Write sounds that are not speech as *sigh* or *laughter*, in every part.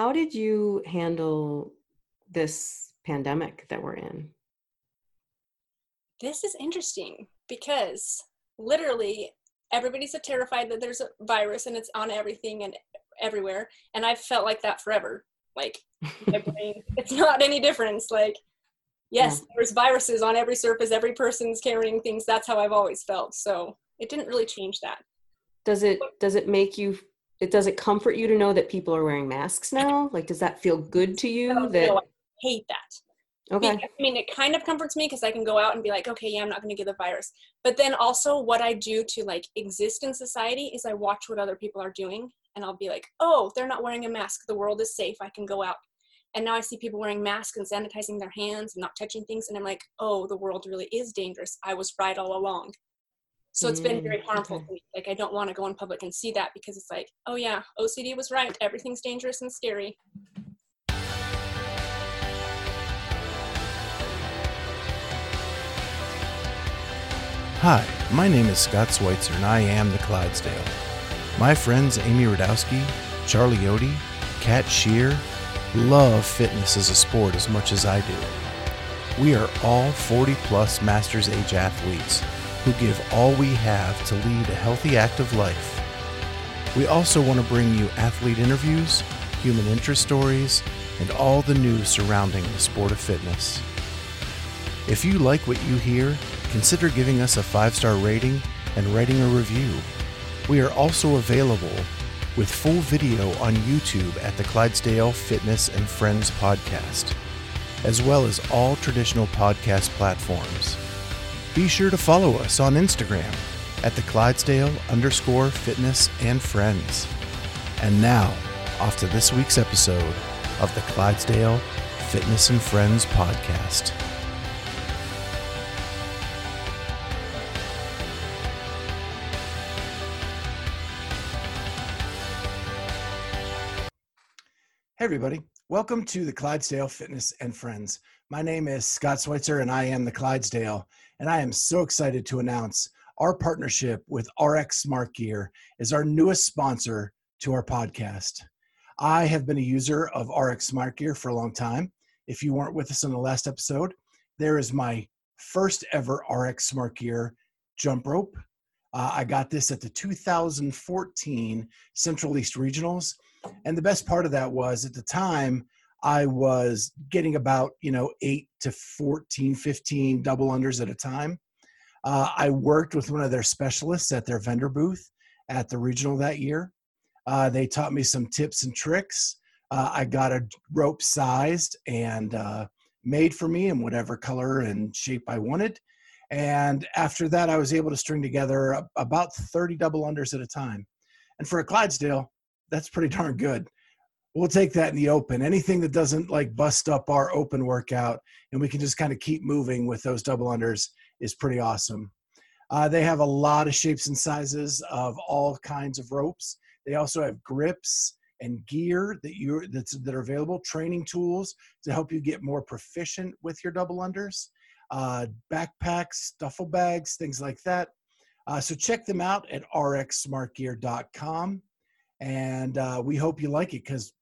How did you handle this pandemic that we're in? This is interesting because literally everybody's so terrified that there's a virus and it's on everything and everywhere. And I've felt like that forever. Like, *laughs* it's not any difference. Like, yes, yeah. there's viruses on every surface, every person's carrying things. That's how I've always felt. So it didn't really change that. Does it, does it make you it does it comfort you to know that people are wearing masks now? Like, does that feel good to you? Oh, that no, I hate that. Okay. I mean, it kind of comforts me because I can go out and be like, okay, yeah, I'm not going to get the virus. But then also, what I do to like exist in society is I watch what other people are doing, and I'll be like, oh, they're not wearing a mask. The world is safe. I can go out. And now I see people wearing masks and sanitizing their hands and not touching things, and I'm like, oh, the world really is dangerous. I was right all along. So it's been very mm, harmful okay. to me. Like I don't want to go in public and see that because it's like, oh yeah, OCD was right. Everything's dangerous and scary. Hi, my name is Scott Schweitzer and I am the Clydesdale. My friends Amy Radowski, Charlie Yodi, Kat Shear love fitness as a sport as much as I do. We are all 40 plus Masters age athletes who give all we have to lead a healthy, active life. We also want to bring you athlete interviews, human interest stories, and all the news surrounding the sport of fitness. If you like what you hear, consider giving us a five star rating and writing a review. We are also available with full video on YouTube at the Clydesdale Fitness and Friends podcast, as well as all traditional podcast platforms. Be sure to follow us on Instagram at the Clydesdale underscore fitness and friends. And now, off to this week's episode of the Clydesdale Fitness and Friends podcast. Hey, everybody. Welcome to the Clydesdale Fitness and Friends. My name is Scott Schweitzer, and I am the Clydesdale. And I am so excited to announce our partnership with RX Smart Gear is our newest sponsor to our podcast. I have been a user of RX Smart Gear for a long time. If you weren't with us in the last episode, there is my first ever RX Smart Gear jump rope. Uh, I got this at the 2014 Central East Regionals. And the best part of that was at the time, I was getting about, you know, eight to 14, 15 double unders at a time. Uh, I worked with one of their specialists at their vendor booth at the regional that year. Uh, they taught me some tips and tricks. Uh, I got a rope sized and uh, made for me in whatever color and shape I wanted. And after that, I was able to string together about 30 double unders at a time. And for a Clydesdale, that's pretty darn good we'll take that in the open. Anything that doesn't like bust up our open workout and we can just kind of keep moving with those double unders is pretty awesome. Uh, they have a lot of shapes and sizes of all kinds of ropes. They also have grips and gear that you that's, that are available, training tools to help you get more proficient with your double unders, uh, backpacks, duffel bags, things like that. Uh, so check them out at rxsmartgear.com and uh, we hope you like it because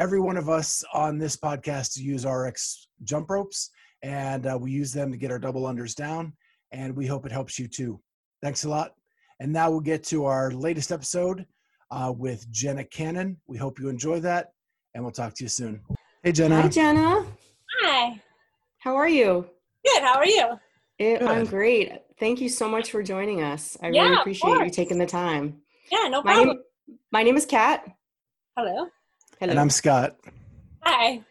every one of us on this podcast use RX jump ropes, and uh, we use them to get our double unders down. And we hope it helps you too. Thanks a lot. And now we'll get to our latest episode uh, with Jenna Cannon. We hope you enjoy that, and we'll talk to you soon. Hey, Jenna. Hi, Jenna. Hi. How are you? Good. How are you? It, I'm great. Thank you so much for joining us. I yeah, really appreciate you taking the time. Yeah, no problem. My name, my name is Kat. Hello. Hello. And I'm Scott. Hi.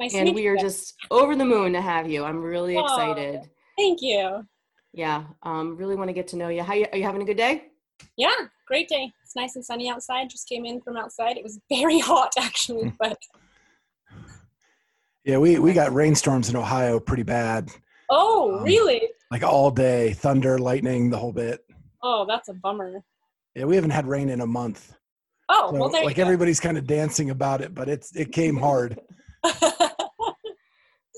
Nice and we are just over the moon to have you. I'm really oh, excited. Thank you. Yeah, um, really want to get to know you. How you, are you having a good day? Yeah, great day. It's nice and sunny outside. Just came in from outside. It was very *laughs* hot actually, but yeah, we we got rainstorms in Ohio pretty bad. Oh, um, really? Like all day, thunder, lightning, the whole bit. Oh, that's a bummer. Yeah, we haven't had rain in a month. Oh, so, well, there like everybody's kind of dancing about it, but it's it came hard. *laughs*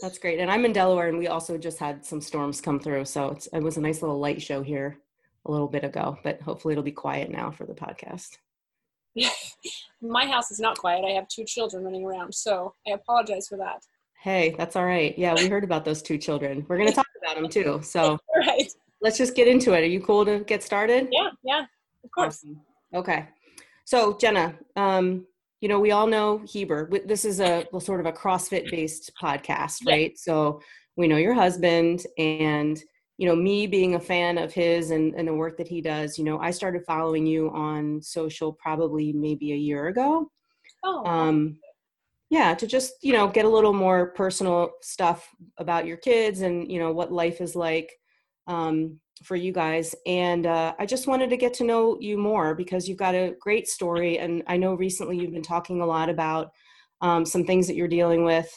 That's great. And I'm in Delaware, and we also just had some storms come through, so it's, it was a nice little light show here a little bit ago. But hopefully, it'll be quiet now for the podcast. *laughs* My house is not quiet. I have two children running around, so I apologize for that. Hey, that's all right. Yeah, we heard about those two children. We're going to talk about them too. So *laughs* right. let's just get into it. Are you cool to get started? Yeah, yeah, of course. Awesome. Okay. So Jenna, um, you know, we all know Heber. This is a well, sort of a CrossFit based podcast, Yeah. right? So we know your husband and you know me being a fan of his and, and the work that he does you know i started following you on social probably maybe a year ago Oh, um yeah to just you know get a little more personal stuff about your kids and you know what life is like um, for you guys and uh, i just wanted to get to know you more because you've got a great story and i know recently you've been talking a lot about um, some things that you're dealing with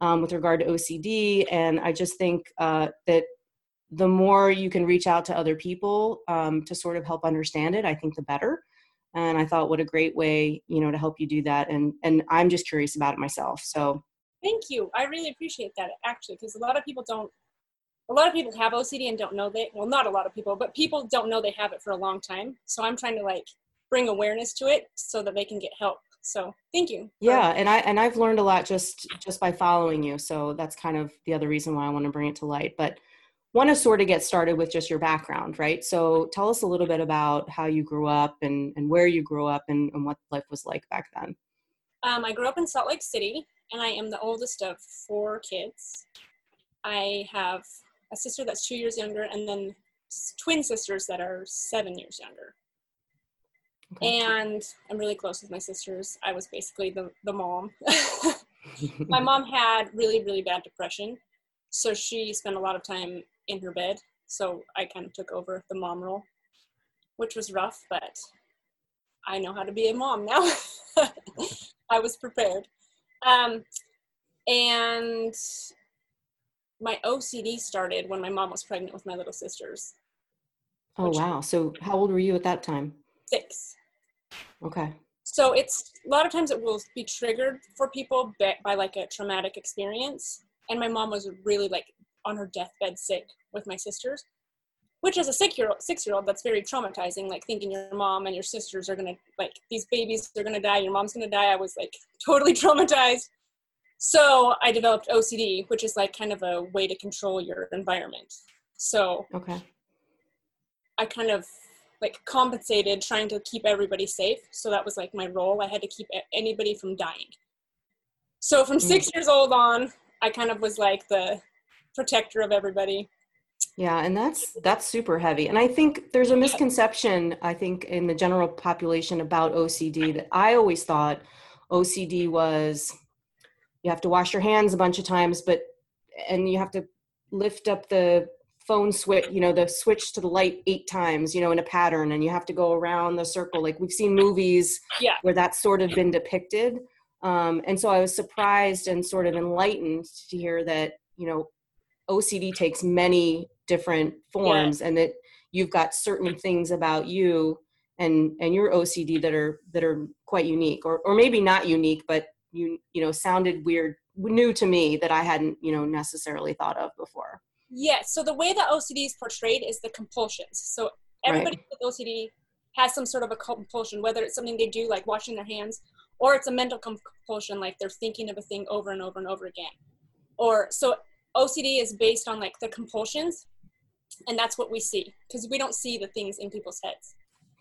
um, with regard to ocd and i just think uh, that the more you can reach out to other people um, to sort of help understand it i think the better and i thought what a great way you know to help you do that and and i'm just curious about it myself so thank you. I really appreciate that actually, because a lot of people don't. A lot of people have OCD and don't know they. Well, not a lot of people, but people don't know they have it for a long time. So I'm trying to like bring awareness to it so that they can get help. So thank you. yeah and i and i've learned a lot just just by following you so that's kind of the other reason why i want to bring it to light but want to sort of get started with just your background right so tell us a little bit about how you grew up and and where you grew up and, and what life was like back then Um, I grew up in Salt Lake City, and I am the oldest of four kids. I have a sister that's two years younger, and then twin sisters that are seven years younger. Okay. And I'm really close with my sisters. I was basically the, the mom. *laughs* my mom had really, really bad depression. So she spent a lot of time in her bed. So I kind of took over the mom role, which was rough, but I know how to be a mom now. *laughs* I was prepared. Um, and my OCD started when my mom was pregnant with my little sisters. oh wow so how old were you at that time Six. okay So it's a lot of times it will be triggered for people by, by like a traumatic experience. And my mom was really like on her deathbed sick with my sisters, which as a six year old, six year old, that's very traumatizing. Like thinking your mom and your sisters are gonna like these babies are gonna die, your mom's gonna die. I was like totally *laughs* traumatized. So I developed OCD, which is like kind of a way to control your environment. So okay I kind of like compensated trying to keep everybody safe. So that was like my role. I had to keep anybody from dying. So from mm. six years old on, I kind of was like the protector of everybody. Yeah, and that's that's super heavy. And I think there's a misconception I think in the general population about OCD that I always thought OCD was you have to wash your hands a bunch of times but and you have to lift up the phone switch, you know, the switch to the light 8 times, you know, in a pattern and you have to go around the circle like we've seen movies Yeah. where that's sort of been depicted. Um, and so I was surprised and sort of enlightened to hear that, you know, OCD takes many different forms and that you've got certain things about you and and your OCD that are that are quite unique or or maybe not unique but you you know sounded weird new to me that I hadn't you know necessarily thought of before. Yeah. So the way that OCD is portrayed is the compulsions. So everybody with OCD has some sort of a compulsion, whether it's something they do like washing their hands, or it's a mental compulsion, like they're thinking of a thing over and over and over again. Or so OCD is based on like the compulsions, and that's what we see because we don't see the things in people's heads.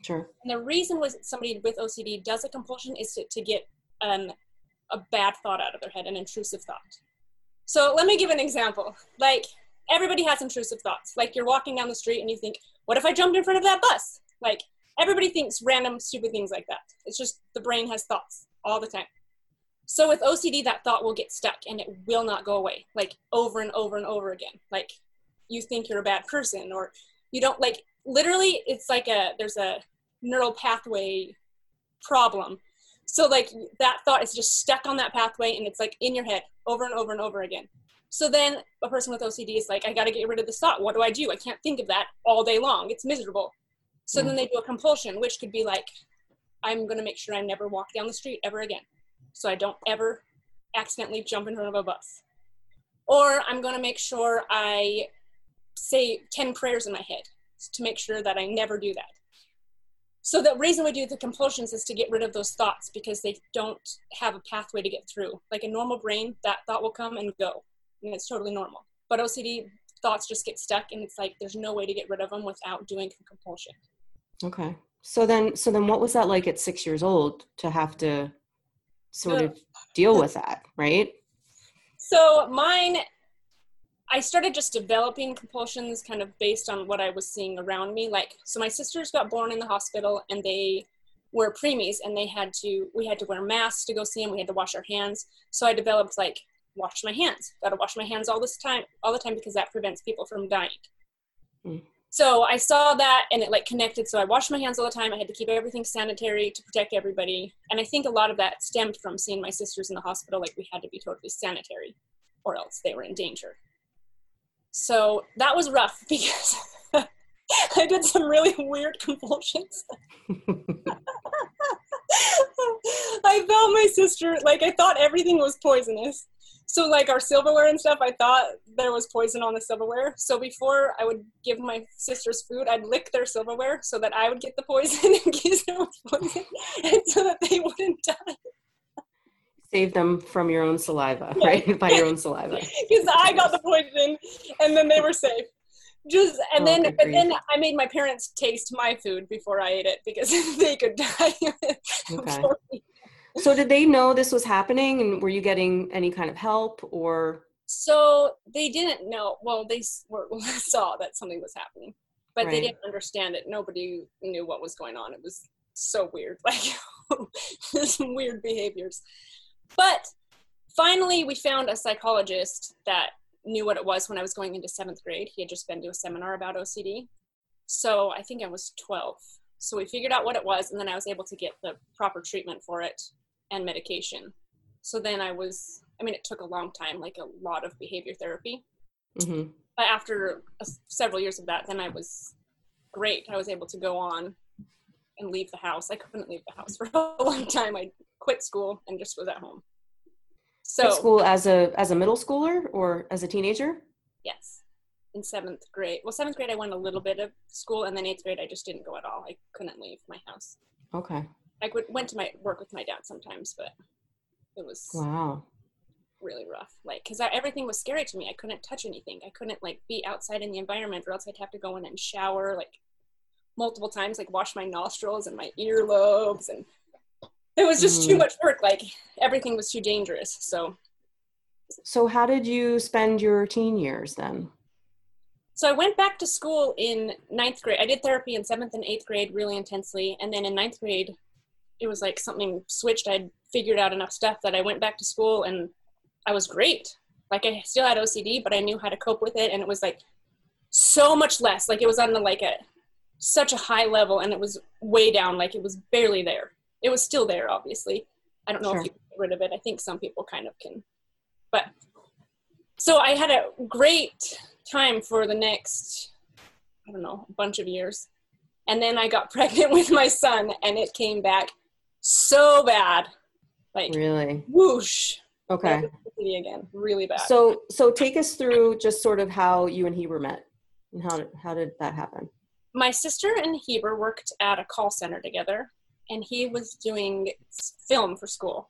Sure. And the reason was somebody with OCD does a compulsion is to, to get um, a bad thought out of their head, an intrusive thought. So let me give an example. Like everybody has intrusive thoughts. Like you're walking down the street and you think, what if I jumped in front of that bus? Like everybody thinks random stupid things like that. It's just the brain has thoughts all the time. So with OCD, that thought will get stuck and it will not go away, like over and over and over again. Like you think you're a bad person or you don't like literally it's like a there's a neural pathway problem. So like that thought is just stuck on that pathway and it's like in your head over and over and over again. So then a person with OCD is like, I got to get rid of this thought. What do I do? I can't think of that all day long. It's miserable. So then they do a compulsion, which could be like, I'm going to make sure I never walk down the street ever again. So I don't ever accidentally jump in front of a bus. Or I'm going to make sure I say 10 prayers in my head to make sure that I never do that. So the reason we do the compulsions is to get rid of those thoughts because they don't have a pathway to get through. Like a normal brain, that thought will come and go, and it's totally normal. But OCD thoughts just get stuck, and it's like there's no way to get rid of them without doing compulsion. Okay. So then, so then, what was that like at six years old to have to sort of deal with that, right? So mine, I started just developing compulsions kind of based on what I was seeing around me. Like, so my sisters got born in the hospital and they were preemies and they had to, we had to wear masks to go see them. We had to wash our hands. So I developed like, wash my hands. Got to wash my hands all this time, all the time because that prevents people from dying. Mm. So I saw that and it like connected. So I washed my hands all the time. I had to keep everything sanitary to protect everybody. And I think a lot of that stemmed from seeing my sisters in the hospital. Like we had to be totally sanitary or else they were in danger. So that was rough *laughs* because I did some really weird compulsions. *laughs* I felt my sister, like I thought everything was poisonous. So like our silverware and stuff i thought there was poison on the silverware. So before i would give my sisters food i'd lick their silverware so that i would get the poison *laughs* in case there was poison and so that they wouldn't die save them from your own saliva right? *laughs* By your own saliva. *laughs* Because i got the poison and then they were safe. Just and oh, then but then i made my parents taste my food before i ate it because *laughs* they could die. Okay. so did they know this was happening and were you getting any kind of help or? So they didn't know well they were, saw that something was happening but right. they didn't understand it. Nobody knew what was going on. It was so weird like some weird behaviors but finally we found a psychologist that knew what it was when i was going into seventh grade he had just been to a seminar about ocd so i think i was 12 so we figured out what it was and then i was able to get the proper treatment for it and medication. So then I was, I mean, it took a long time, like a lot of behavior therapy. Mm-hmm. But after a, several years of that, then I was great. I was able to go on and leave the house. I couldn't leave the house *laughs* for a long time. I quit school and just was at home. So quit school as a as a middle schooler or as a teenager? Yes, in seventh grade. Well, seventh grade I went a little bit of school, and then eighth grade I just didn't go at all. I couldn't leave my house. Okay. I would, went to my work with my dad sometimes, but it was wow really rough. Like, cause I, everything was scary to me. I couldn't touch anything. I couldn't like be outside in the environment, or else I'd have to go in and shower like multiple times, like wash my nostrils and my earlobes, and it was just mm. too much work. Like everything was too dangerous. So. So how did you spend your teen years then? So I went back to school in ninth grade. I did therapy in seventh and eighth grade really intensely, and then in ninth grade, it was like something switched. I'd figured out enough stuff that I went back to school and I was great. Like I still had OCD, but I knew how to cope with it, and it was like so much less. Like it was on the like a such a high level, and it was way down. Like it was barely there. It was still there, obviously. I don't know sure. if you get rid of it. I think some people kind of can, but so I had a great time for the next I don't know a bunch of years, and then I got *laughs* pregnant with my son, and it came back so bad. Like really whoosh. Okay. Again, really bad. So so take us through just sort of how you and Heber met and how did, how did that happen? My sister and Heber worked at a call center together, and he was doing film for school.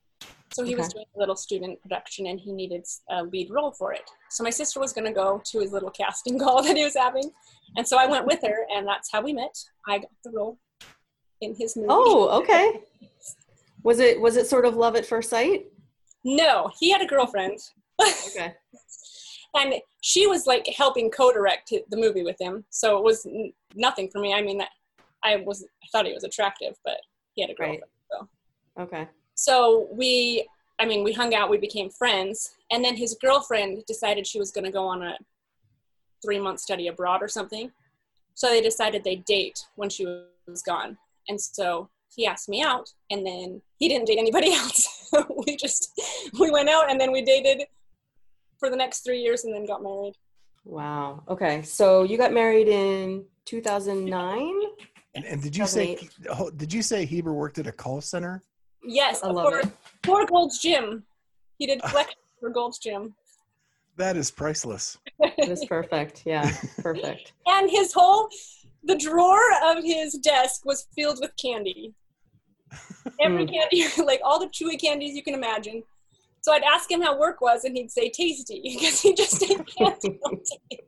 So he okay. was doing a little student production, and he needed a lead role for it. So my sister was going to go to his little casting *laughs* call that he was having, and so I went with her, and that's how we met. I got the role in his movie. Oh, okay. Was it was it sort of love at first sight? No, he had a girlfriend. *laughs* okay. and she was like helping co-direct the movie with him, so it was n- nothing for me. I mean, I was I thought he was attractive, but he had a girlfriend. Right. So. Okay. So we, I mean, we hung out. We became friends, and then his girlfriend decided she was going to go on a three-month study abroad or something. So they decided they'd date when she was gone, and so he asked me out and then he didn't date anybody *laughs* else we just we went out and then we dated for the next three years and then got married wow okay so you got married in 2009 and, and did you say did you say heber worked at a call center yes I love for, it. for gold's gym he did *laughs* collections for gold's gym that is priceless *laughs* that is perfect yeah perfect *laughs* and his whole the drawer of his desk was filled with candy. Every candy, like all the chewy candies you can imagine. So I'd ask him how work was, and he'd say tasty because he just ate candy. all day.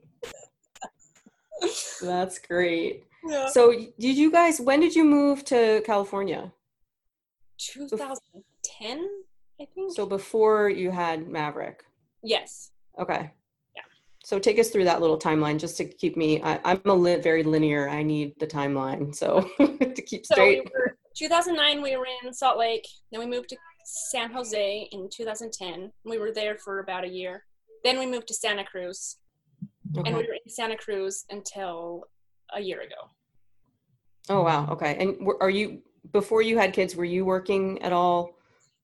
That's great. Yeah. So, did you guys? When did you move to California? 2010, I think. So before you had Maverick. yes. Okay. Yeah. So take us through that little timeline just to keep me. I, I'm a li- very linear. I need the timeline. So *laughs* to keep So we straight. were 2009. We were in Salt Lake. Then we moved to San Jose in 2010. We were there for about a year. Then we moved to Santa Cruz, and we were in Santa Cruz until a year ago. Oh wow. Okay. And are you before you had kids? Were you working at all?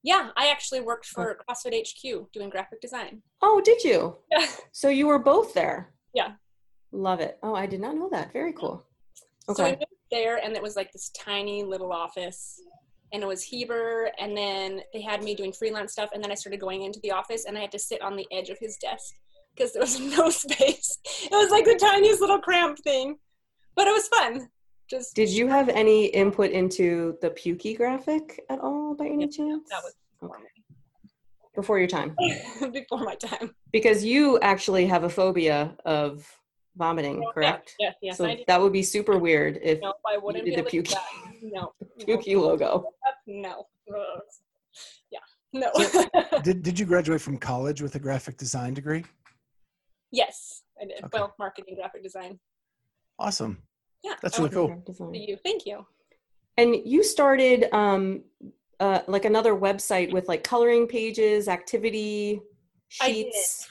Yeah, I actually worked for oh. CrossFit HQ doing graphic design. Oh, did you? Yeah. *laughs* So you were both there. Yeah. Love it. Oh, I did not know that. Very cool. So we Okay. moved there, and it was like this tiny little office, and it was Heber, and then they had me doing freelance stuff, and then I started going into the office, and I had to sit on the edge of his desk because there was *laughs* no space. It was like the tiniest little cramped thing, but it was fun. Just Did you have any input into the Pukie graphic at all by any chance? that was Okay. before your time. *laughs* before my time. Because you actually have a phobia of vomiting, oh, correct? Yeah, yes, so I that would be super weird if No, I wouldn't did the able to do puke- that. No, *laughs* no, Pukie logo. no. *laughs* Yeah, no. Did, did you graduate from college with a graphic design degree? yes, I did. Okay. Well, marketing, graphic design. Awesome. Yeah, That's really cool. Design. you. Thank you. And you started um, uh, like another website with like coloring pages, activity I did. sheets.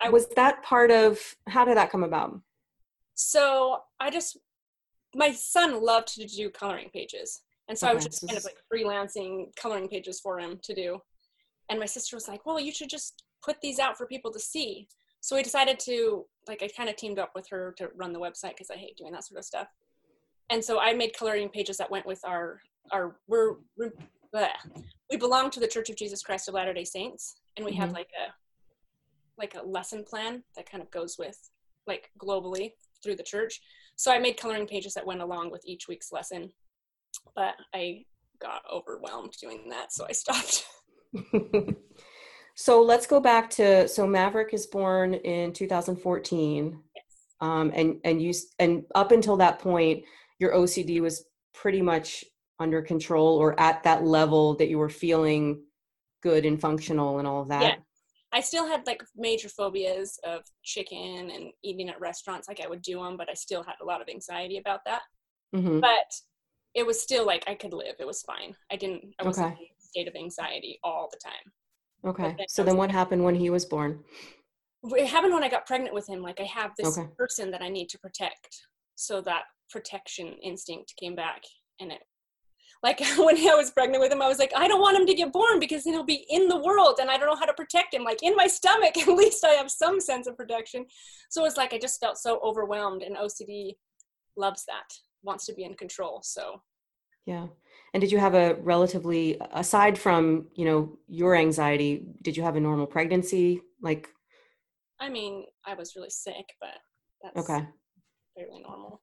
I- was that part of how did that come about? So I just, my son loved to do coloring pages. And so I was just kind of like freelancing coloring pages for him to do. And my sister was like, well, you should just put these out for people to see. So we decided to, like, I kind of teamed up with her to run the website because I hate doing that sort of stuff. And so I made coloring pages that went with our, our, we're, we're we belong to the Church of Jesus Christ of Latter-day Saints. And we have Mhm. like a, like a lesson plan that kind of goes with like globally through the church. So I made coloring pages that went along with each week's lesson, but I got overwhelmed doing that, so I stopped. *laughs* *laughs* so let's go back to so Maverick is born in 2014. Yes. Um, and and you and up until that point, your OCD was pretty much under control or at that level that you were feeling good and functional and all of that. Yeah. I still had like major phobias of chicken and eating at restaurants. Like I would do them, but I still had a lot of anxiety about that. Mhm. But it was still like I could live. It was fine. I didn't. I wasn't Okay. in a state of anxiety all the time. Okay. So then what happened when he was born? it happened when I got pregnant with him. Like I have this Okay. person that I need to protect. So that protection instinct came back and it like *laughs* when I was pregnant with him, I was like, I don't want him to get born because then he'll be in the world and I don't know how to protect him. Like in my stomach, *laughs* at least I have some sense of protection. So it's like I just felt so overwhelmed and OCD loves that, wants to be in control. So Yeah. And did you have a relatively aside from, you know, your anxiety, did you have a normal pregnancy? Like I mean, I was really sick, but that's okay. fairly normal.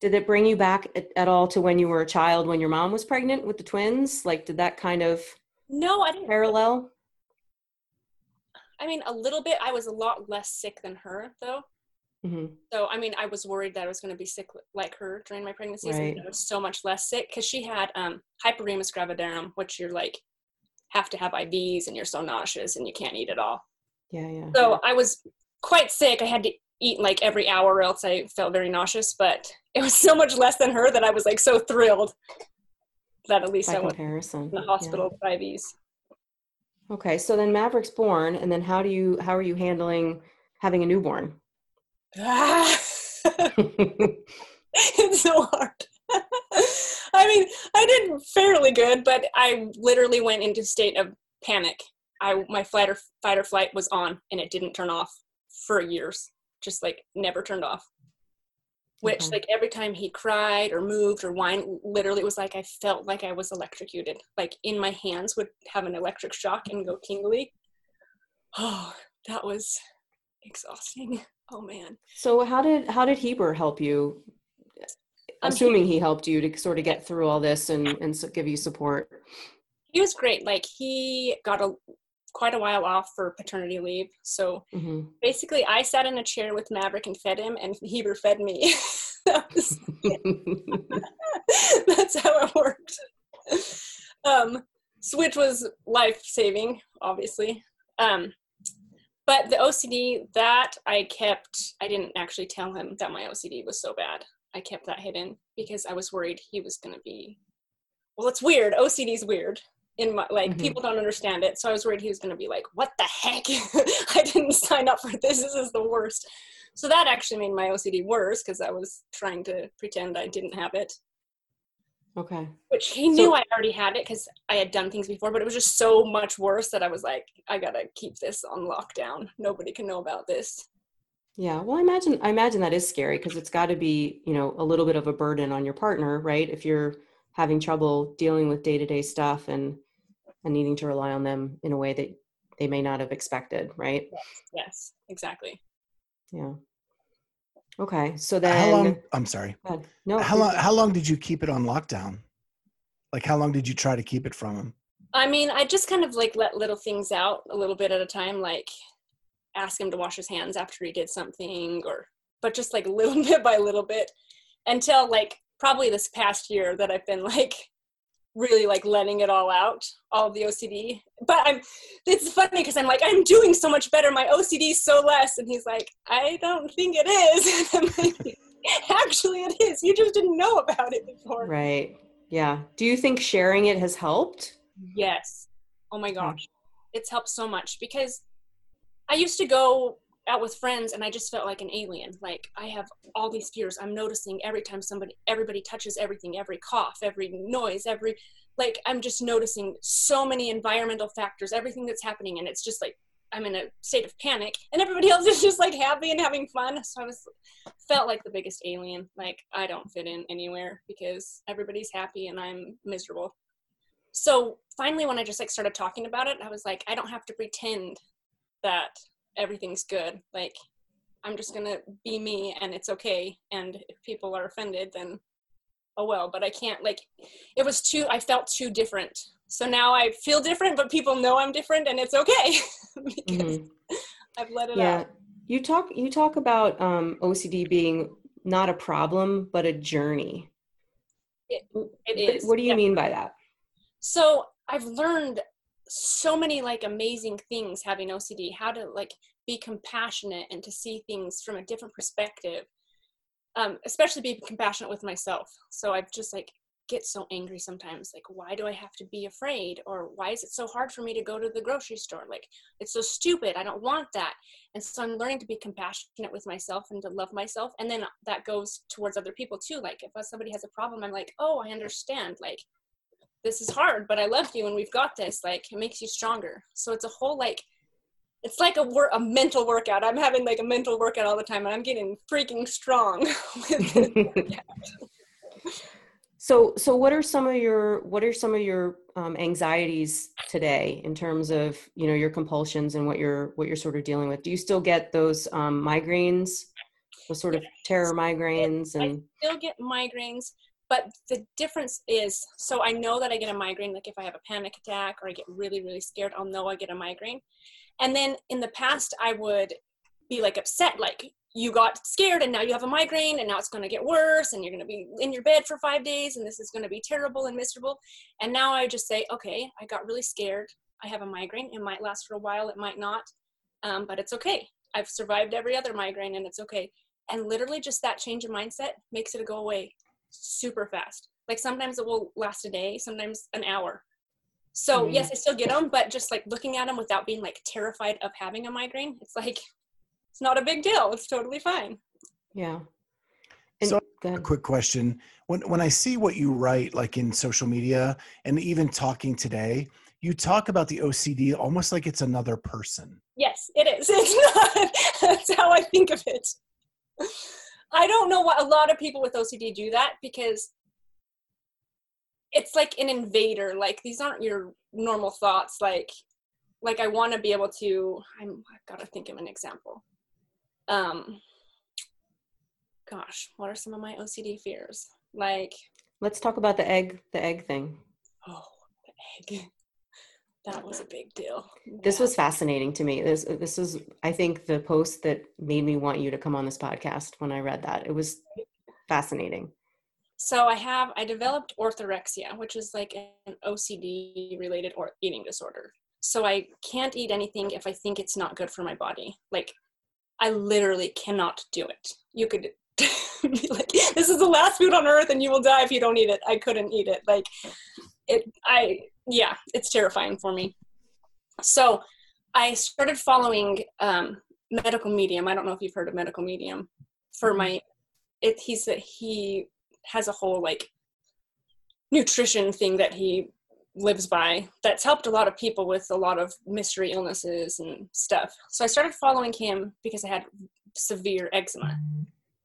Did it bring you back at, at all to when you were a child when your mom was pregnant with the twins? Like did that kind of No, I didn't parallel? I mean, a little bit. I was a lot less sick than her, though. Hmm So, I mean, I was worried that I was going to be sick like her during my pregnancies, Right. I was so much less sick because she had um, hyperemesis gravidarum, which you're like have to have IVs and you're so nauseous and you can't eat at all. Yeah, yeah. So I was quite sick. I had to eat like every hour, or else I felt very nauseous. But it was so much less than her that I was like so thrilled that at least By I went comparison. to the yeah. hospital with IVs. Okay, so then Maverick's born, and then how do you how are you handling having a newborn? It's so hard. I mean, I did fairly good, but I literally went into a state of panic. I my flight or fight or flight was on, and it didn't turn off for years. Just like never turned off. Which, Okay. like every time he cried or moved or whined, literally it was like I felt like I was electrocuted. Like in my hands would have an electric shock and go tingly. *sighs* Oh, that was exhausting. Oh man. so how did how did Heber help you assuming he helped you to sort of get through all this and and so give you support. He was great. Like he got a quite a while off for paternity leave. So hmm basically, I sat in a chair with Maverick and fed him, and Heber fed me. *laughs* That *laughs* That's how it worked. Um, Switch was life saving, obviously. Um, but the OCD that I kept, I didn't actually tell him that my OCD was so bad. I kept that hidden because I was worried he was going to be. Well, it's weird. OCD is weird. In my like, Mhm. people don't understand it, so I was worried he was going to be like, "What the heck? *laughs* I didn't sign up for this. This is the worst." So that actually made my OCD worse because I was trying to pretend I didn't have it okay. which he knew I already had it because I had done things before, but it was just so much worse that I was like, I gotta keep this on lockdown. Nobody can know about this. Yeah. Well, I imagine I imagine that is scary because it's got to be you know a little bit of a burden on your partner, right? If you're having trouble dealing with day to day stuff and and needing to rely on them in a way that they may not have expected, right? Yes, exactly. Yeah. Okay. So then, how long? I'm sorry. No. How long? How long did you keep it on lockdown? Like, how long did you try to keep it from him? I mean, I just kind of like let little things out a little bit at a time, like ask him to wash his hands after he did something, or but just like *laughs* little bit by little bit until like probably this past year that I've been like really like letting it all out, all of the OCD. But I'm, it's funny because I'm like, I'm doing so much better. My OCD is so less. And he's like, I don't think it is. *laughs* Like, Actually, it is. You just didn't know about it before. Right. Yeah. Do you think sharing it has helped? Yes. Oh my gosh. It's helped so much because I used to go out with friends and I just felt like an alien. Like I have all these fears. I'm noticing every time somebody everybody touches everything, every cough, every noise, every like I'm just noticing so many environmental factors, everything that's happening and it's just like I'm in a state of panic and everybody else is just like happy and having fun. So I was felt like the biggest alien. Like I don't fit in anywhere because everybody's happy and I'm miserable so finally when i just like started talking about it i was like i don't have to pretend that everything's good like i'm just gonna be me and it's okay and if people are offended then oh well but i can't like it was too i felt too different so now i feel different but people know i'm different and it's okay *laughs* because Mhm. i've let it Yeah. out You talk you talk about um, OCD being not a problem but a journey. It- it is, What do you yeah. mean by that? so i've learned so many like amazing things having ocd how to like be compassionate and to see things from a different perspective um, especially be compassionate with myself. So i've just like get so angry sometimes like why do i have to be afraid? or why is it so hard for me to go to the grocery store? Like it's so stupid. I don't want that. And so i'm learning to be compassionate with myself and to love myself. And then that goes towards other people too. Like if somebody has a problem i'm like oh i understand. Like this is hard, but I love you and we've got this. Like it makes you stronger. So it's a whole like it's like a work a mental workout. I'm having like a mental workout all the time and I'm getting freaking strong *laughs* *laughs* so so what are some of your what are some of your um, anxieties today in terms of you know your compulsions and what you're what you're sort of dealing with? Do you still get those um, migraines, those sort of terror migraines I and still get migraines, but the difference is so I know that I get a migraine like if I have a panic attack or I get really really scared, I'll know I get a migraine. And then in the past I would be like upset like you got scared and now you have a migraine and now it's going to get worse and you're going to be in your bed for 5 days and this is going to be terrible and miserable. And now I just say, okay, I got really scared. I have a migraine. It might last for a while, it might not. Um, but it's okay. I've survived every other migraine and it's okay. And literally just that change of mindset makes it go away super fast. Like sometimes it will last a day, sometimes an hour. So Mhm. yes, I still get them, but just like looking at them without being like terrified of having a migraine, it's like it's not a big deal. It's totally fine. yeah? And, So, A quick question: When when I see what you write, like in social media, and even talking today, you talk about the OCD almost like it's another person. Yes, it is. *laughs* It's not. That's how I think of it. I don't know why a lot of people with OCD do that because it's like an invader. Like these aren't your normal thoughts. Like, like I want to be able to. I'm. I've got to think of an example. Um. Gosh, what are some of my OCD fears? Like, let's talk about the egg, the egg thing. Oh, the egg. That was a big deal. This was fascinating to me. This this is I think the post that made me want you to come on this podcast when I read that. It was fascinating. So I have I developed orthorexia, which is like an OCD related or eating disorder. So I can't eat anything if I think it's not good for my body. Like I literally cannot do it. You could *laughs* be like, this is the last food on earth and you will die if you don't eat it. I couldn't eat it. Like it I yeah, it's terrifying for me. So I started following um, Medical Medium. I don't know if you've heard of Medical Medium. For mm-hmm. my, it, he's that he has a whole like nutrition thing that he lives by that's helped a lot of people with a lot of mystery illnesses and stuff. So I started following him because I had severe eczema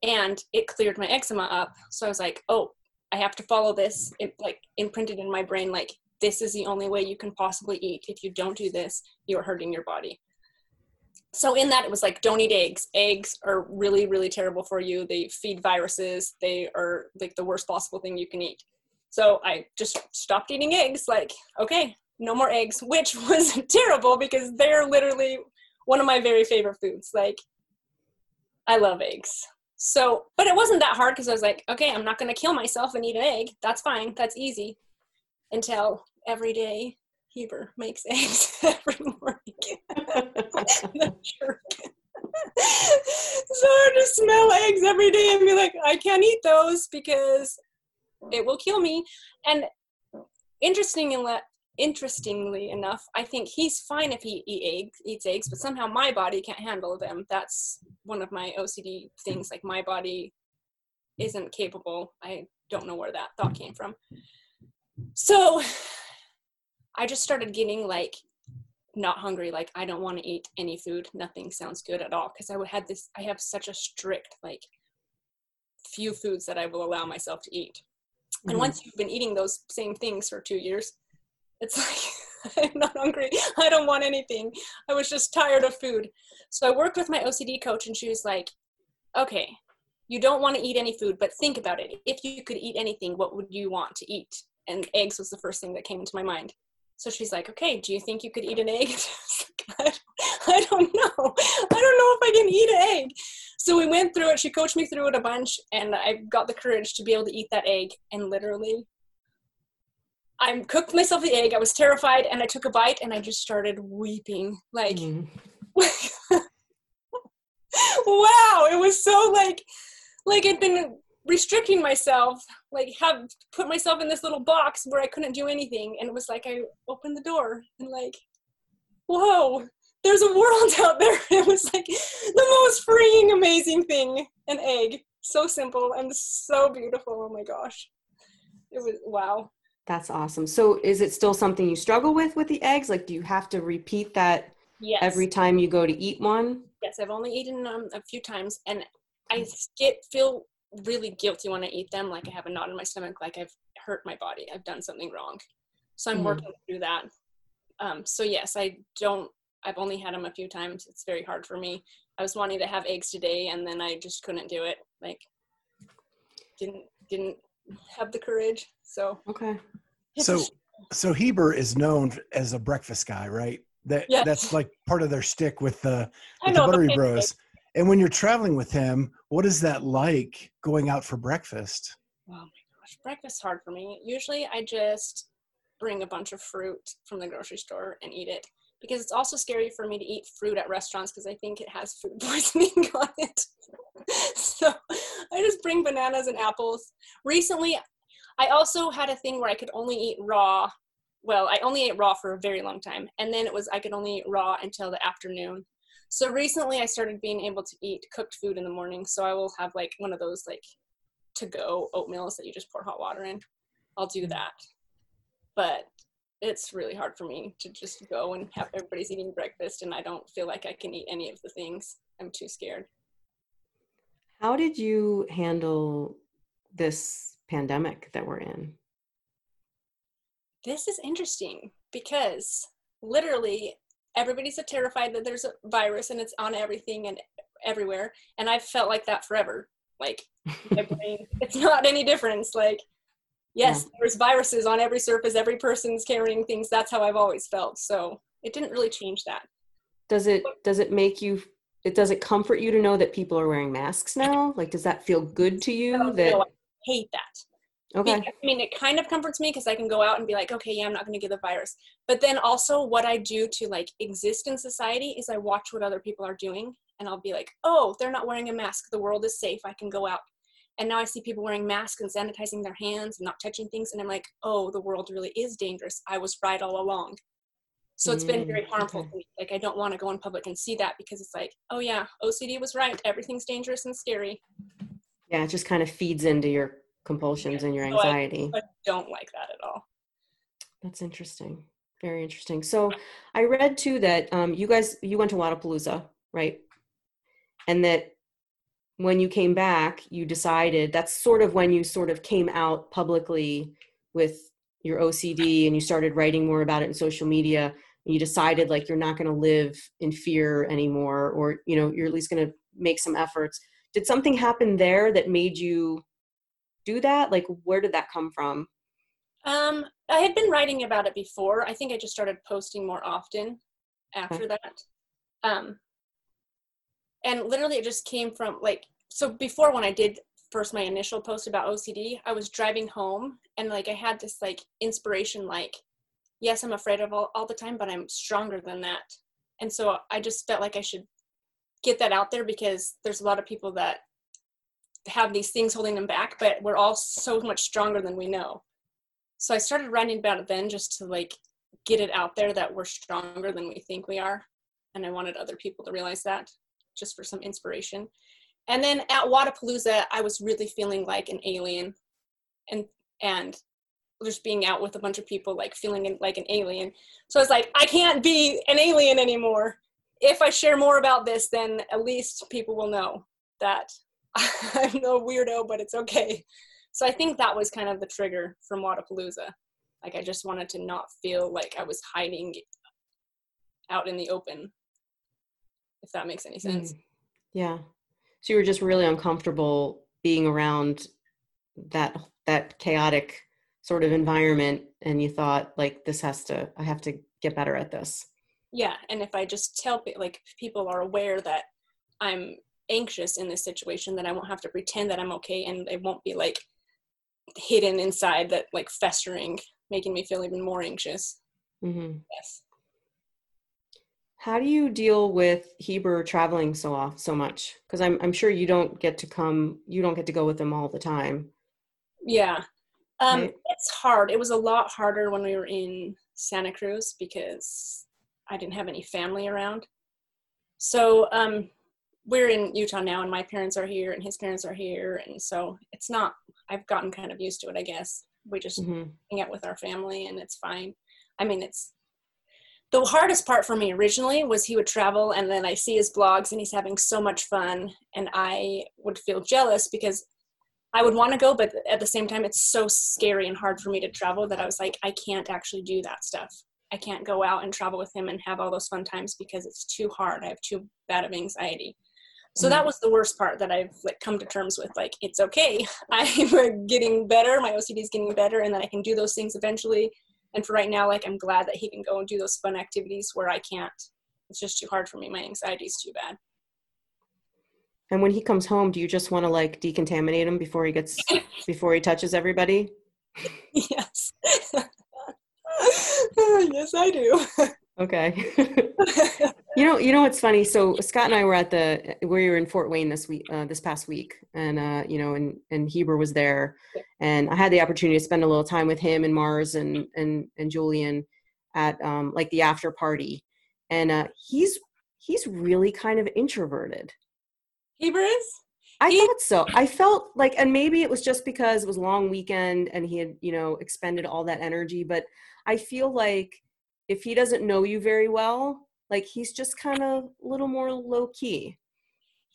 and it cleared my eczema up. So I was like, oh, I have to follow this. It like imprinted in my brain like this is the only way you can possibly eat. If you don't do this, you're hurting your body. So in that, it was like, don't eat eggs. Eggs are really, really terrible for you. They feed viruses. They are like the worst possible thing you can eat. So I just stopped eating eggs. Like, okay, no more eggs, which *laughs* was terrible because they're literally one of my very favorite foods. Like, I love eggs. So, but it wasn't that hard because I was like, okay, I'm not going to kill myself and eat an egg. That's fine. That's easy until every day Heber makes *laughs* eggs every morning. *laughs* *laughs* so I just smell eggs every day and be like, I can't eat those because it will kill me. And interestingly, interestingly enough, I think he's fine if he eat eggs, eats eggs, but somehow my body can't handle them. That's one of my OCD things. Like my body isn't capable. I don't know where that thought came from. So I just started getting like not hungry like i don't want to eat any food nothing sounds good at all because i would have this i have such a strict like few foods that i will allow myself to eat mm-hmm. and once you've been eating those same things for two years it's like *laughs* i'm not hungry i don't want anything i was just tired of food so i worked with my ocd coach and she was like okay you don't want to eat any food but think about it if you could eat anything what would you want to eat and eggs was the first thing that came into my mind. So she's like, okay, do you think you could eat an egg? *laughs* I, don't, know. I don't know if I can eat an egg. So we went through it. She coached me through it a bunch, and I got the courage to be able to eat that egg. And literally, I cooked myself the egg. I was terrified, and I took a bite, and I just started weeping. Like, mm. *laughs* wow, it was so like, like I'd been restricting myself like have put myself in this little box where i couldn't do anything and it was like i opened the door and like whoa there's a world *laughs* out there it was like the most freeing amazing thing an egg so simple and so beautiful oh my gosh it was wow that's awesome so is it still something you struggle with with the eggs like do you have to repeat that yes. every time you go to eat one yes i've only eaten them a few times and i get feel really guilty when I eat them, like I have a knot in my stomach, like I've hurt my body, I've done something wrong. So I'm mm-hmm. working through that. Um, so yes, I don't. I've only had them a few times. It's very hard for me. I was wanting to have eggs today, and then I just couldn't do it. Like, didn't didn't have the courage. So okay. So so Heber is known as a breakfast guy, right? That yes. that's like part of their stick with the, with the Buttery the Bros. And when you're traveling with him, what is that like going out for breakfast? Oh my gosh, breakfast's hard for me. Usually I just bring a bunch of fruit from the grocery store and eat it because it's also scary for me to eat fruit at restaurants because I think it has food *laughs* poisoning on it. *laughs* so I just bring bananas and apples. Recently, I also had a thing where I could only eat raw. Well, I only ate raw for a very long time, and then it was I could only eat raw until the afternoon. So recently I started being able to eat cooked food in the morning. So I will have like one of those like to go oatmeals that you just pour hot water in. I'll do mm. that. But it's really hard for me to just go and have everybody's eating breakfast and I don't feel like I can eat any of the things. I'm too scared. How did you handle this pandemic that we're in? This is interesting because literally everybody's so terrified that there's a virus and it's on everything and everywhere and i've felt like that forever Like my *laughs* brain, it's not any difference. Like yes, Yeah. there's viruses on every surface. Every person's carrying things. That's how I've always felt. So it didn't really change that. Does it does it make you it does it comfort you to know that people are wearing masks now? Like does that feel good to you oh, No, that no, I hate that. okay. Be- I mean, it kind of comforts me because I can go out and be like, okay, yeah, I'm not going to get the virus. But then also, what I do to like exist in society is I watch what other people are doing, and I'll be like, oh, they're not wearing a mask. The world is safe. I can go out. And now I see people wearing masks and sanitizing their hands and not touching things, and I'm like, oh, the world really is dangerous. I was right all along. So it's been very Mm, harmful okay. to me. Like I don't want to go in public and see that because it's like, oh yeah, OCD was right. Everything's dangerous and scary. Yeah, it just kind of feeds into your compulsions and your So I- anxiety. I don't like that at all. That's interesting. Very interesting. So I read too that um, you guys you went to Wodapalooza, right? And that when you came back, you decided that's sort of when you sort of came out publicly with your OCD and you started writing more about it in social media. And you decided like you're not going to live in fear anymore, or you know you're at least going to make some efforts. Did something happen there that made you do that? Like where did that come from? Um, I had been writing about it before. I think I just started posting more often after that. Um, and literally, it just came from like so. Before, when I did first my initial post about OCD, I was driving home and like I had this like inspiration, like, yes, I'm afraid of all, all the time, but I'm stronger than that. And so I just felt like I should get that out there because there's a lot of people that have these things holding them back, but we're all so much stronger than we know so i started writing about it then just to like get it out there that we're stronger than we think we are and i wanted other people to realize that just for some inspiration. And then at wodapalooza i was really feeling like an alien and and just being out with a bunch of people like feeling like an alien. So i was like i can't be an alien anymore. If i share more about this then at least people will know that *laughs* i'm no weirdo but it's okay. So I think that was kind of the trigger from Wodapalooza. Like I just wanted to not feel like I was hiding out in the open, if that makes any sense. Mm. Yeah. So you were just really uncomfortable being around that that chaotic sort of environment and you thought like this has to I have to get better at this. Yeah, and if I just tell like people are aware that I'm anxious in this situation, then I won't have to pretend that I'm okay, and it won't be like hidden inside that like festering, making me feel even more anxious. hmm Yes. How do you deal with Heber traveling so off so much? Because I'm I'm sure you don't get to come you don't get to go with them all the time. Yeah. Um, Right. It's hard. It was a lot harder when we were in Santa Cruz because I didn't have any family around. So um, we're in Utah now, and my parents are here, and his parents are here, and so it's not. I've gotten kind of used to it, I guess. We just hmm hang out with our family, and it's fine. I mean, it's the hardest part for me originally was he would travel, and then I see his blogs, and he's having so much fun, and I would feel jealous because I would want to go, but at the same time, it's so scary and hard for me to travel that I was like, I can't actually do that stuff. I can't go out and travel with him and have all those fun times because it's too hard. I have too bad of anxiety. So that mm. was the worst part that I've like come to terms with. Like, it's okay. *laughs* I'm getting better. My OCD is getting better, and then I can do those things eventually. And for right now, like, I'm glad that he can go and do those fun activities where I can't. It's just too hard for me. My anxiety is too bad. And when he comes home, do you just want to like decontaminate him before he gets *laughs* before he touches everybody? yes. *laughs* yes, I do. *laughs* Okay. *laughs* *laughs* you know, you know what's funny? So Scott and I were at the we were in Fort Wayne this week, uh, this past week, and uh, you know, and and Heber was there, and I had the opportunity to spend a little time with him and Mars and and and Julian at um, like the after party, and uh, he's he's really kind of introverted. Heber is? I He- thought so. I felt like, and maybe it was just because it was long weekend and he had, you know, expended all that energy. But I feel like if he doesn't know you very well, like he's just kind of a little more low key.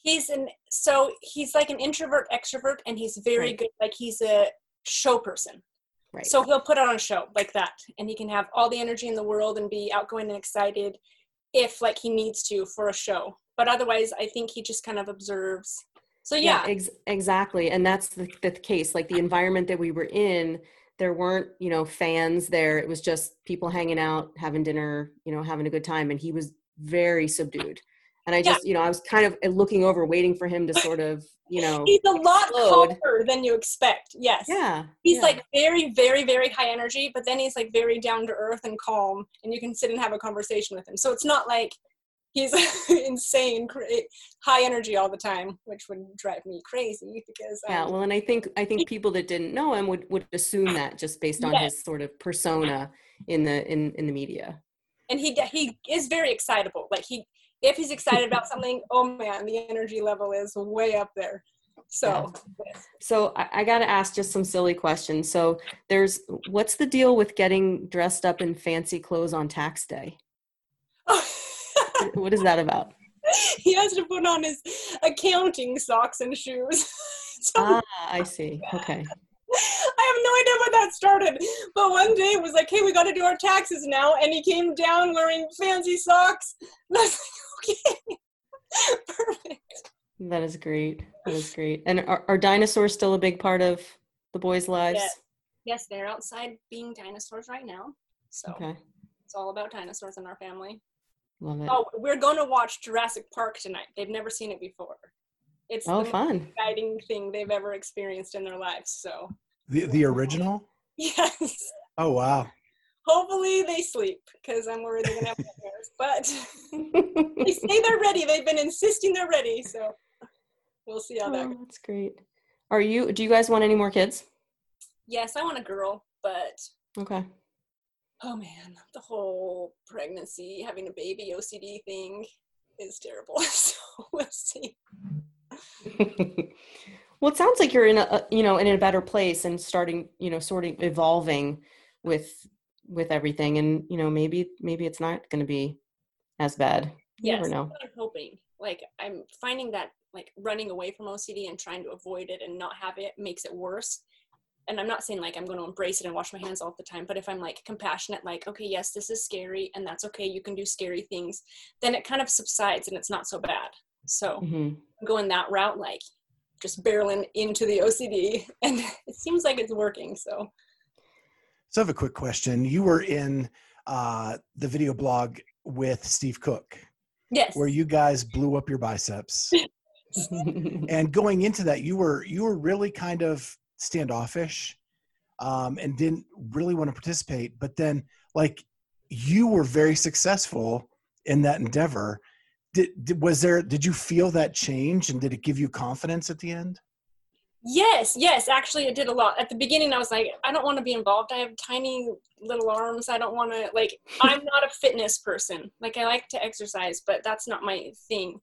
He's an so he's like an introvert extrovert and he's very Right. good like he's a show person. Right. So he'll put on a show like that and he can have all the energy in the world and be outgoing and excited if like he needs to for a show. But otherwise I think he just kind of observes So yeah, ex- exactly. And that's the, the case. Like the environment that we were in, there weren't, you know, fans there. It was just people hanging out, having dinner, you know, having a good time. And he was very subdued. And I Yeah. just, you know, I was kind of uh, looking over, waiting for him to sort of, you know, he's a lot explode. calmer than you expect. Yes. yeah. He's yeah. like very, very, very high energy, but then he's like very down to earth and calm, and you can sit and have a conversation with him. So it's not like he's *laughs* insane, high energy all the time, which would drive me crazy because yeah. um, Well, and I think, I think people that didn't know him would, would assume *laughs* that just based on Yes. his sort of persona in the, in, in the media. and he he is very excitable. Like he, if he's excited about something, *laughs* oh man, the energy level is way up there. So yes. So I, I got to ask just some silly questions. So there's, what's the deal with getting dressed up in fancy clothes on tax day? What is that about? *laughs* he has to put on his accounting socks and shoes. *laughs* so Ah, I see. Okay. I have no idea when that started. But one day it was like, hey, we got to do our taxes now. And he came down wearing fancy socks. And I was like, okay. *laughs* Perfect. That is great. That is great. And are, are dinosaurs still a big part of the boys' lives? Yes. Yes, they're outside being dinosaurs right now. So Okay. it's all about dinosaurs in our family. Love it. Oh, we're going to watch Jurassic Park tonight. They've never seen it before. It's Oh, the most fun. exciting thing they've ever experienced in their lives. So, The the original? yes. Oh wow. Hopefully they sleep because I'm worried they're going to have nightmares. But *laughs* they say they're ready. They've been insisting they're ready. So we'll see how that oh, goes. that's great. Are you, do you guys want any more kids? Yes, I want a girl, but Okay. Oh man, the whole pregnancy, having a baby OCD thing is terrible. *laughs* So we'll see. *laughs* well, it sounds like you're in a, you know, in a better place and starting, you know, sort of evolving with, with everything. And, you know, maybe, maybe it's not going to be as bad. You Yes, never know. I'm hoping. Like I'm finding that like running away from OCD and trying to avoid it and not have it makes it worse. And I'm not saying like I'm going to embrace it and wash my hands all the time, but if I'm like compassionate, like, okay, yes, this is scary and that's okay, you can do scary things, then it kind of subsides and it's not so bad. So Mhm. going that route, like just barreling into the OCD, *laughs* and it seems like it's working. So So I have a quick question. You were in uh, the video blog with Steve Cook, yes, where you guys blew up your biceps. *laughs* and going into that, you were you were really kind of standoffish, um, and didn't really want to participate. But then, like, you were very successful in that endeavor. Did, did was there? Did you feel that change, and did it give you confidence at the end? Yes, yes, actually it did a lot. At the beginning I was like, I don't want to be involved. I have tiny little arms. I don't want to like I'm not a fitness person. Like I like to exercise, but that's not my thing.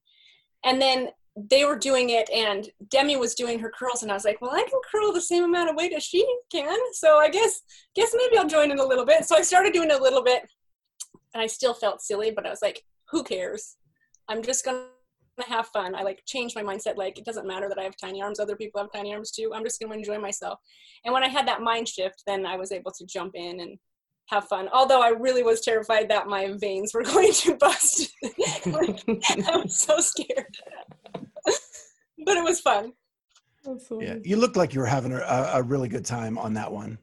And then they were doing it and Demi was doing her curls and I was like, "Well, I can curl the same amount of weight as she can." So I guess guess maybe I'll join in a little bit. So I started doing a little bit and I still felt silly, but I was like, "Who cares? I'm just going to have fun. I like changed my mindset. Like it doesn't matter that I have tiny arms. Other people have tiny arms too. I'm just going to enjoy myself. And when I had that mind shift, then I was able to jump in and have fun. Although I really was terrified that my veins were *laughs* going to bust. *laughs* I was so scared. *laughs* but it was fun. Yeah, you looked like you were having a, a really good time on that one.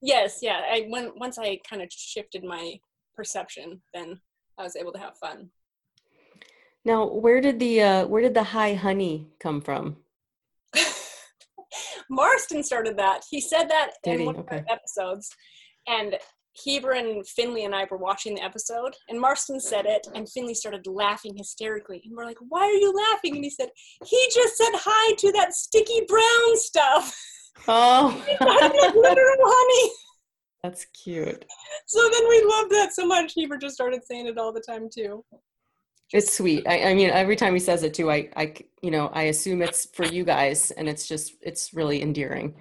Yes, yeah. I when once I kind of shifted my perception, then I was able to have fun. Now, where did the uh, where did the high honey come from? *laughs* Marston started that. He said that Did in he? one Okay. of the episodes. And Heber and Finley and I were watching the episode, and Marston said it, and Finley started laughing hysterically. And we're like, Why are you laughing? And he said, He just said hi to that sticky brown stuff. Oh, *laughs* Literal honey. that's cute. So then we loved that so much. Heber just started saying it all the time, too. It's sweet. I, I mean, every time he says it too, I, I, you know, I assume it's for you guys, and it's just, it's really endearing.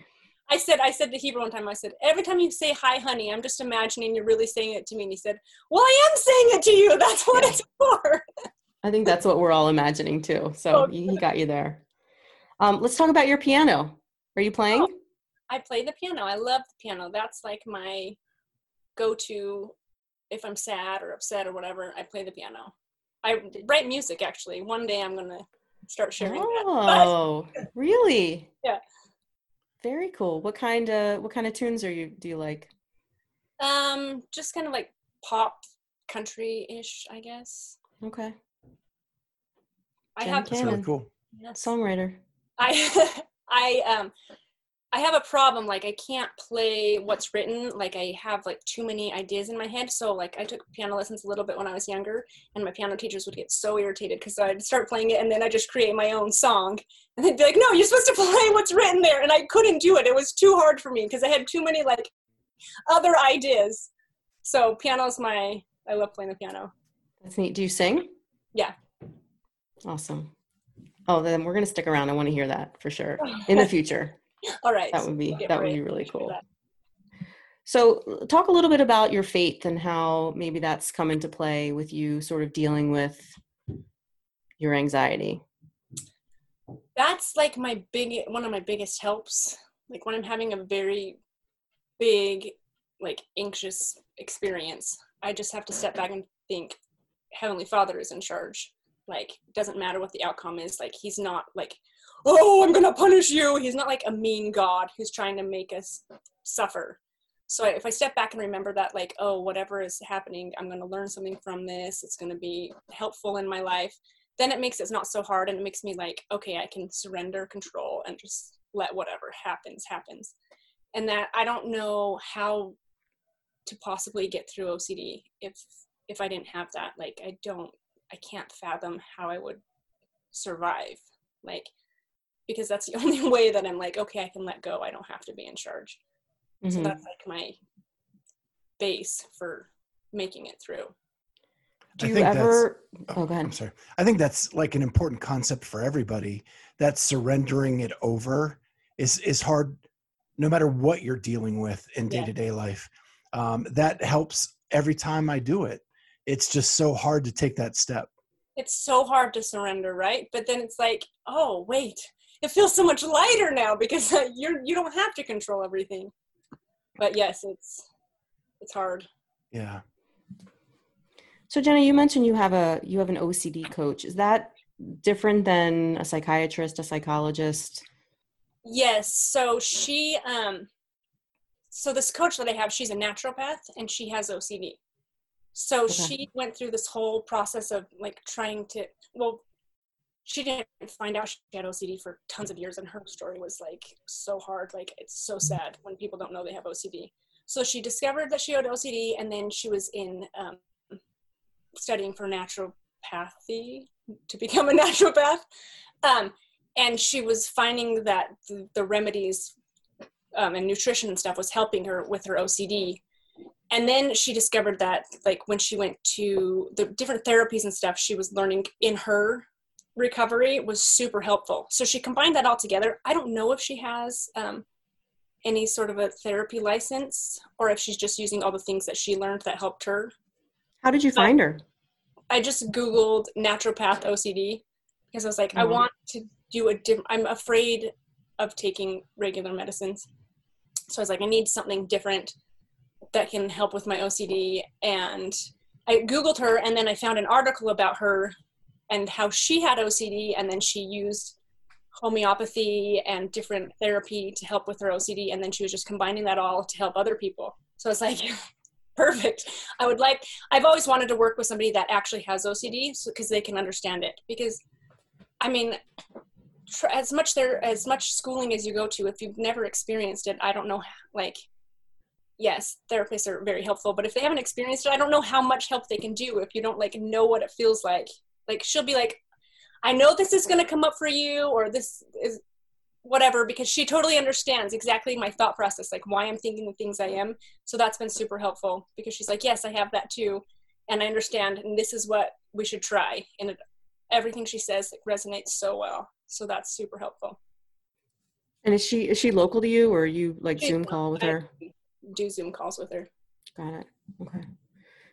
I said, I said to Heber one time, I said, every time you say hi, honey, I'm just imagining you're really saying it to me. And he said, Well, I am saying it to you. *laughs* That's what Yeah. it's for. I think that's what we're all imagining too. So Oh, he, got you there. Um, let's talk about your piano. Are you playing? Oh. I play the piano. I love the piano. That's like my go to if I'm sad or upset or whatever. I play the piano. I write music actually. One day I'm going to start sharing oh, that. really? *laughs* Yeah. Very cool. What kind of what kind of tunes are you do you like? Um, just kind of like pop country-ish, I guess. Okay. I have That's really cool. Yes. Songwriter. I *laughs* I um I have a problem like I can't play what's written like I have like too many ideas in my head so like I took piano lessons a little bit when I was younger and my piano teachers would get so irritated because I'd start playing it and then I just create my own song and they'd be like no you're supposed to *laughs* play what's written there and I couldn't do it it was too hard for me because I had too many like other ideas. So piano's my I love playing the piano. That's neat. Do you sing? Yeah. Awesome. Oh then we're gonna stick around. I want to hear that for sure in the *laughs* future *laughs* all right. That would be that would be really cool. So, talk a little bit about your faith and how maybe that's come into play with you sort of dealing with your anxiety. That's like my big one of my biggest helps. Like when I'm having a very big like anxious experience, I just have to step back and think Heavenly Father is in charge. Like doesn't matter what the outcome is. Like he's not like oh, I'm gonna punish you. He's not like a mean God who's trying to make us suffer. So if I step back and remember that, like, oh, whatever is happening, I'm gonna learn something from this. It's gonna be helpful in my life. Then it makes it not so hard, and it makes me like, okay, I can surrender control and just let whatever happens happens. And that I don't know how to possibly get through OCD if if I didn't have that. Like, I don't, I can't fathom how I would survive. Like, because that's the *laughs* only way that I'm like, okay, I can let go. I don't have to be in charge. Mm-hmm. So that's like my base for making it through. Do you ever? Oh, oh, go ahead. I'm sorry. I think that's like an important concept for everybody. That surrendering it over is is hard, no matter what you're dealing with in day to day life. Um, that helps every time I do it. It's just so hard to take that step. It's so hard to surrender, right? But then it's like, oh wait, it feels so much lighter now because you're you don't have to control everything. But yes it's it's hard. Yeah. So jenna you mentioned you have a you have an ocd coach. Is that different than a psychiatrist a psychologist? Yes. So she um so this coach that i have she's a naturopath and she has ocd so okay. she went through this whole process of like trying to well she didn't find out she had OCD for tons of years, and her story was like so hard. Like it's so sad when people don't know they have OCD. So she discovered that she had OCD, and then she was in um, studying for naturopathy to become a *laughs* naturopath. Um, and she was finding that the, the remedies um, and nutrition and stuff was helping her with her OCD. And then she discovered that, like, when she went to the different therapies and stuff, she was learning in her recovery was super helpful. So she combined that all together. I don't know if she has um, any sort of a therapy license or if she's just using all the things that she learned that helped her. How did you find her? I just Googled naturopath OCD because I was like, mm-hmm. I want to do a different, I'm afraid of taking regular medicines. So I was like, I need something different that can help with my OCD. And I Googled her and then I found an article about her and how she had OCD, and then she used homeopathy and different therapy to help with her OCD, and then she was just combining that all to help other people. So it's like, *laughs* perfect. I would like. I've always wanted to work with somebody that actually has OCD, because so, they can understand it. Because, I mean, as much there as much schooling as you go to, if you've never experienced it, I don't know. Like, yes, therapists are very helpful, but if they haven't experienced it, I don't know how much help they can do if you don't like know what it feels like like she'll be like, I know this is going to come up for you, or this is whatever, because she totally understands exactly my thought process, like why I'm thinking the things I am. So that's been super helpful because she's like, yes, I have that too. And I understand, and this is what we should try. And it, everything she says like, resonates so well. So that's super helpful. And is she is she local to you, or you like Zoom call with her? do Zoom calls with her. Got it. Okay.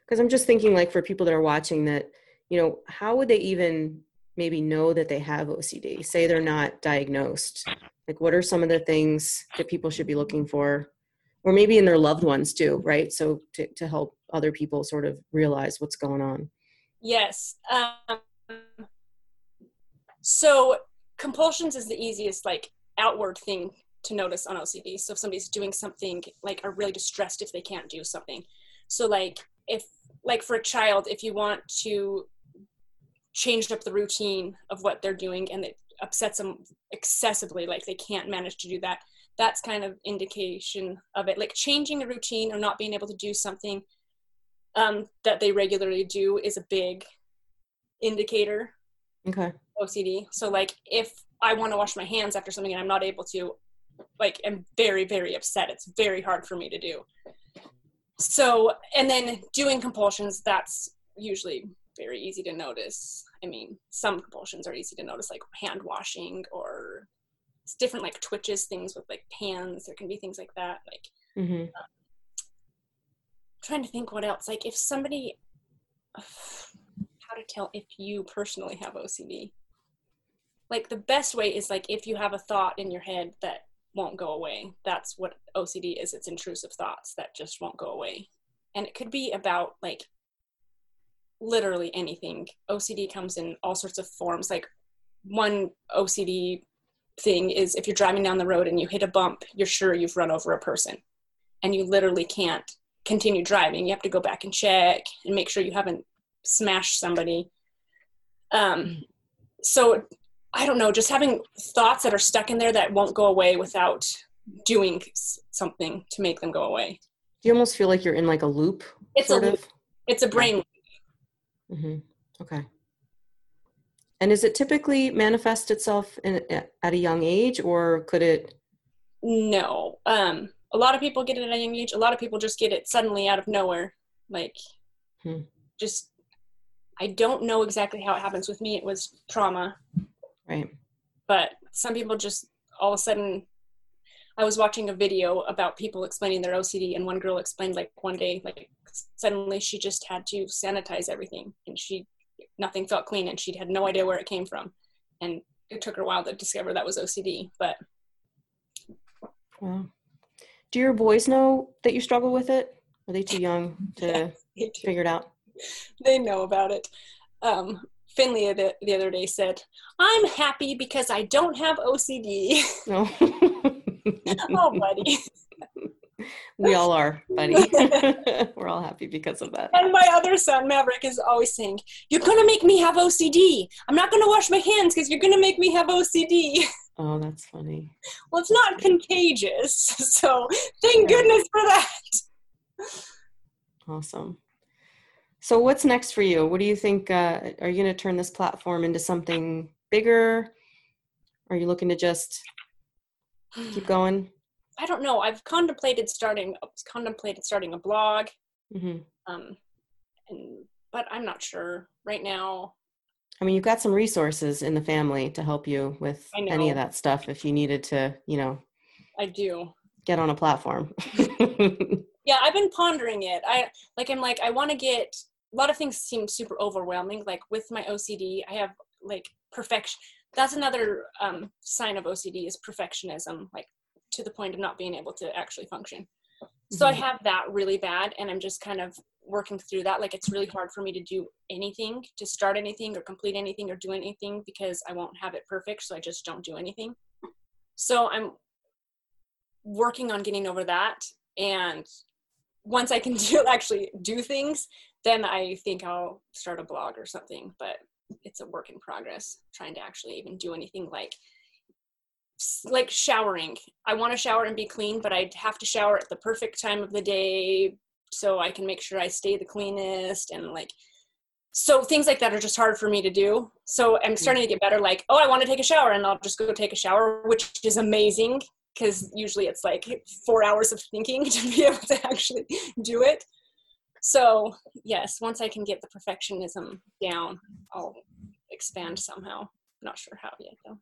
Because I'm just thinking, like, for people that are watching, that you know, how would they even maybe know that they have OCD? Say they're not diagnosed. Like, what are some of the things that people should be looking for? Or maybe in their loved ones too, right? So to, to help other people sort of realize what's going on. Yes. Um, So compulsions is the easiest like outward thing to notice on OCD. So if somebody's doing something like are really distressed if they can't do something. So like if like for a child, if you want to change up the routine of what they're doing and it upsets them excessively, like they can't manage to do that, that's kind of indication of it. Like changing the routine or not being able to do something um, that they regularly do is a big indicator. Okay. OCD. So like if I want to wash my hands after something and I'm not able to, like I'm very, very upset. It's very hard for me to do. So and then doing compulsions, that's usually very easy to notice. I mean, some compulsions are easy to notice, like hand washing or it's different like twitches, things with like pans. There can be things like that. Like Mm-hmm. trying to think what else. Like if somebody, how to tell if you personally have OCD. Like the best way is like if you have a thought in your head that won't go away. That's what OCD is. It's intrusive thoughts that just won't go away. And it could be about like literally anything. OCD comes in all sorts of forms. Like one OCD thing is if you're driving down the road and you hit a bump, you're sure you've run over a person. And you literally can't continue driving. You have to go back and check and make sure you haven't smashed somebody. Um, so I don't know, just having thoughts that are stuck in there that won't go away without doing something to make them go away. Do you almost feel like you're in like a loop? It's a loop. of. It's a brain. Hmm Okay. And is it typically manifest itself in, at a young age, or could it? No. Um, a lot of people get it at a young age. A lot of people just get it suddenly out of nowhere. Like, Hmm. just, I don't know exactly how it happens. With me, it was trauma. Right. but some people just all of a sudden i was watching a video about people explaining their ocd and one girl explained like one day like suddenly she just had to sanitize everything and she nothing felt clean and she had no idea where it came from and it took her a while to discover that was ocd but Wow. Do your boys know that you struggle with it? Are they too young *laughs* to do- figure it out? they know about it um, finley the, the other day said i'm happy because i don't have ocd No. *laughs* oh buddy *laughs* we all are, buddy. *laughs* *laughs* We're all happy because of that. And my other son, Maverick, is always saying, You're going to make me have OCD. I'm not going to wash my hands because you're going to make me have OCD. Oh, that's funny. well, it's not contagious. *laughs* So thank goodness for that. Awesome. So, what's next for you? What do you think? Uh, are you going to turn this platform into something bigger? Are you looking to just keep going? I don't know. I've contemplated starting contemplated starting a blog, hmm um, and but I'm not sure right now. I mean, you've got some resources in the family to help you with any of that stuff if you needed to, you know, I do. get on a platform. *laughs* Yeah, I've been pondering it. I like I'm like I want to get a lot of things seem super overwhelming. Like with my OCD, I have like perfection. That's another um, sign of OCD is perfectionism, like to the point of not being able to actually function. So I Mhm. have that really bad, and I'm just kind of working through that. Like it's really hard for me to do anything, to start anything, or complete anything, or do anything because I won't have it perfect. So I just don't do anything. So I'm working on getting over that, and once I can *laughs* do actually do things, then I think I'll start a blog or something. But it's a work in progress. Trying to actually even do anything like like showering. I want to shower and be clean, but I'd have to shower at the perfect time of the day so I can make sure I stay the cleanest and like so things like that are just hard for me to do. So I'm starting to get better like, oh, I want to take a shower and I'll just go take a shower, which is amazing because usually it's like 4 hours of thinking *laughs* to be able to actually do it. So, yes, once I can get the perfectionism down, I'll expand somehow. Not sure how yet though.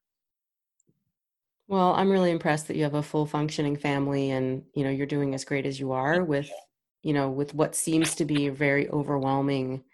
Well, I'm really impressed that you have a full functioning family and, you know, you're doing as great as you are with, you know, with what seems to be very overwhelming,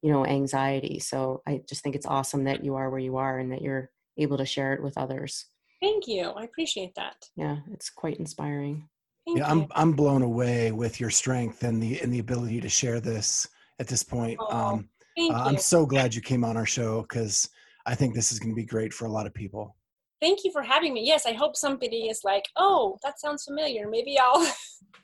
you know, anxiety. So I just think it's awesome that you are where you are and that you're able to share it with others. Thank you. I appreciate that. Yeah, it's quite inspiring. Thank Yeah, you. I'm I'm blown away with your strength and the and the ability to share this at this point. Oh, Um, Thank uh, you. I'm so glad you came on our show because I think this is going to be great for a lot of people. Thank you for having me. Yes, I hope somebody is like, oh, that sounds familiar. Maybe I'll,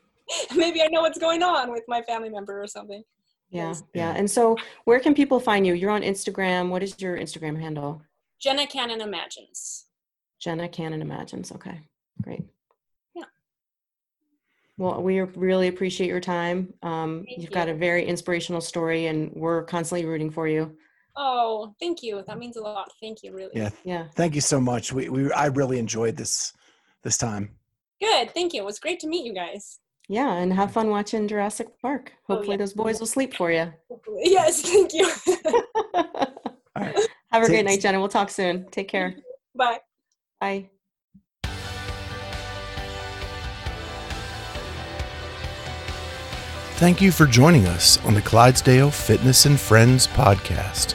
*laughs* maybe I know what's going on with my family member or something. Yeah, yeah. And so, where can people find you? You're on Instagram. What is your Instagram handle? Jenna Cannon Imagines. Jenna Cannon Imagines. Okay, great. Yeah. Well, we really appreciate your time. Um, you've got a very inspirational story, and we're constantly rooting for you. Oh, thank you. That means a lot. Thank you, really. Yeah. Yeah. Thank you so much. We, we I really enjoyed this this time. Good. Thank you. It was great to meet you guys. Yeah, and have fun watching Jurassic Park. Oh, Hopefully, yeah. those boys will sleep for you. Yes. Thank you. *laughs* All right. have a great night, Jenna. We'll talk soon. Take care. Bye. Bye. Thank you for joining us on the Clydesdale Fitness and Friends podcast.